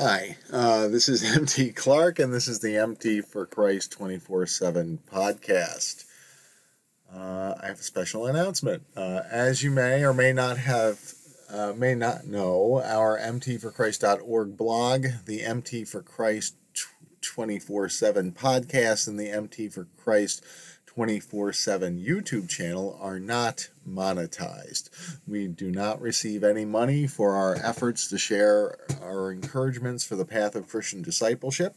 Hi, uh, this is MT Clark, and this is the MT for Christ 24 7 podcast. Uh, I have a special announcement. Uh, as you may or may not have, uh, may not know, our MTforChrist.org blog, the MT for Christ 24 7 podcast, and the MT for Christ 24 7 YouTube channel are not monetized. We do not receive any money for our efforts to share our encouragements for the path of Christian discipleship,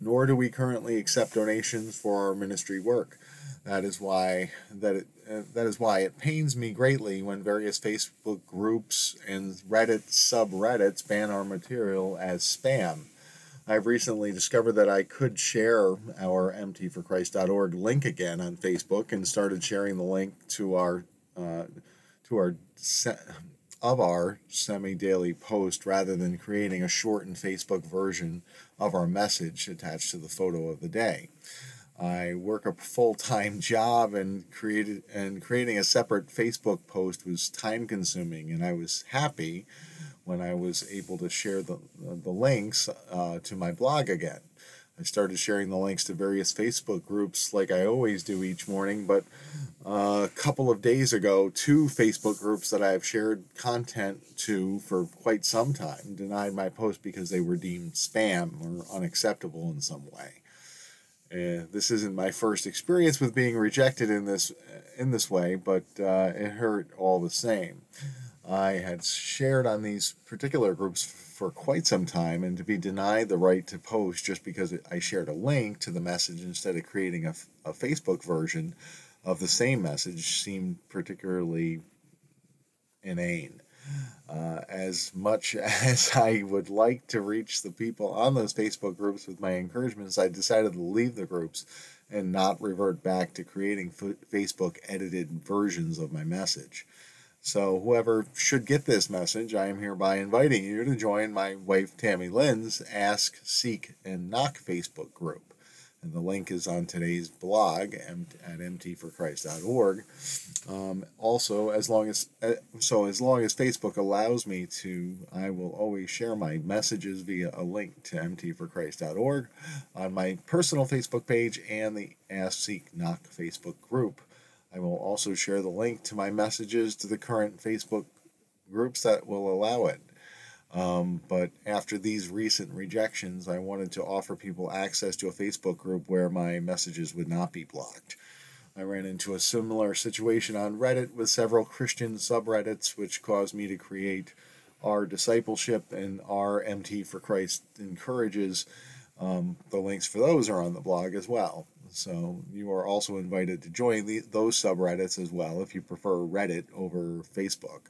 nor do we currently accept donations for our ministry work. That is why that it, uh, that is why it pains me greatly when various Facebook groups and Reddit subreddits ban our material as spam. I've recently discovered that I could share our mtforchrist.org link again on Facebook and started sharing the link to our uh, to our se- of our semi-daily post rather than creating a shortened Facebook version of our message attached to the photo of the day. I work a full-time job and created and creating a separate Facebook post was time consuming and I was happy when I was able to share the, the links uh, to my blog again. I started sharing the links to various Facebook groups like I always do each morning, but uh, a couple of days ago, two Facebook groups that I have shared content to for quite some time denied my post because they were deemed spam or unacceptable in some way. Uh, this isn't my first experience with being rejected in this in this way, but uh, it hurt all the same. I had shared on these particular groups for quite some time, and to be denied the right to post just because I shared a link to the message instead of creating a, a Facebook version of the same message seemed particularly inane. Uh, as much as I would like to reach the people on those Facebook groups with my encouragements, I decided to leave the groups and not revert back to creating Facebook edited versions of my message. So, whoever should get this message, I am hereby inviting you to join my wife Tammy Lynn's Ask, Seek, and Knock Facebook group. And the link is on today's blog at mtforchrist.org. Um, also, as long as uh, so as long as Facebook allows me to, I will always share my messages via a link to mtforchrist.org on my personal Facebook page and the Ask, Seek, Knock Facebook group. I will also share the link to my messages to the current Facebook groups that will allow it. Um, but after these recent rejections, I wanted to offer people access to a Facebook group where my messages would not be blocked. I ran into a similar situation on Reddit with several Christian subreddits, which caused me to create our discipleship and our MT for Christ encourages. Um, the links for those are on the blog as well. So you are also invited to join the, those subreddits as well if you prefer Reddit over Facebook.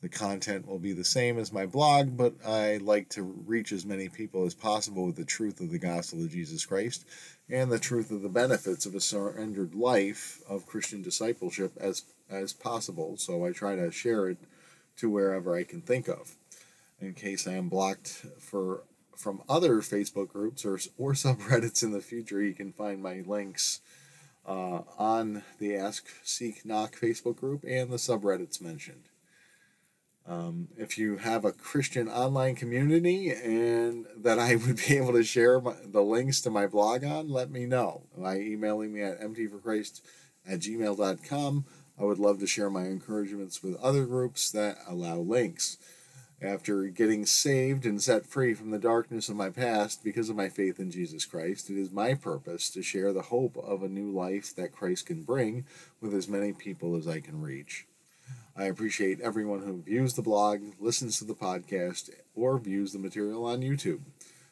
The content will be the same as my blog, but I like to reach as many people as possible with the truth of the gospel of Jesus Christ and the truth of the benefits of a surrendered life of Christian discipleship as as possible. So I try to share it to wherever I can think of. In case I am blocked for from other Facebook groups or, or subreddits in the future, you can find my links uh, on the Ask, Seek, Knock Facebook group and the subreddits mentioned. Um, if you have a Christian online community and that I would be able to share my, the links to my blog on, let me know by emailing me at mtforchrist at gmail.com. I would love to share my encouragements with other groups that allow links. After getting saved and set free from the darkness of my past because of my faith in Jesus Christ, it is my purpose to share the hope of a new life that Christ can bring with as many people as I can reach. I appreciate everyone who views the blog, listens to the podcast, or views the material on YouTube.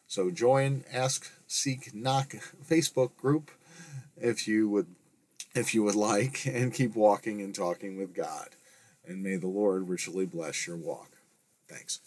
So join Ask, Seek, Knock Facebook group if you would if you would like and keep walking and talking with God. And may the Lord richly bless your walk. Thanks.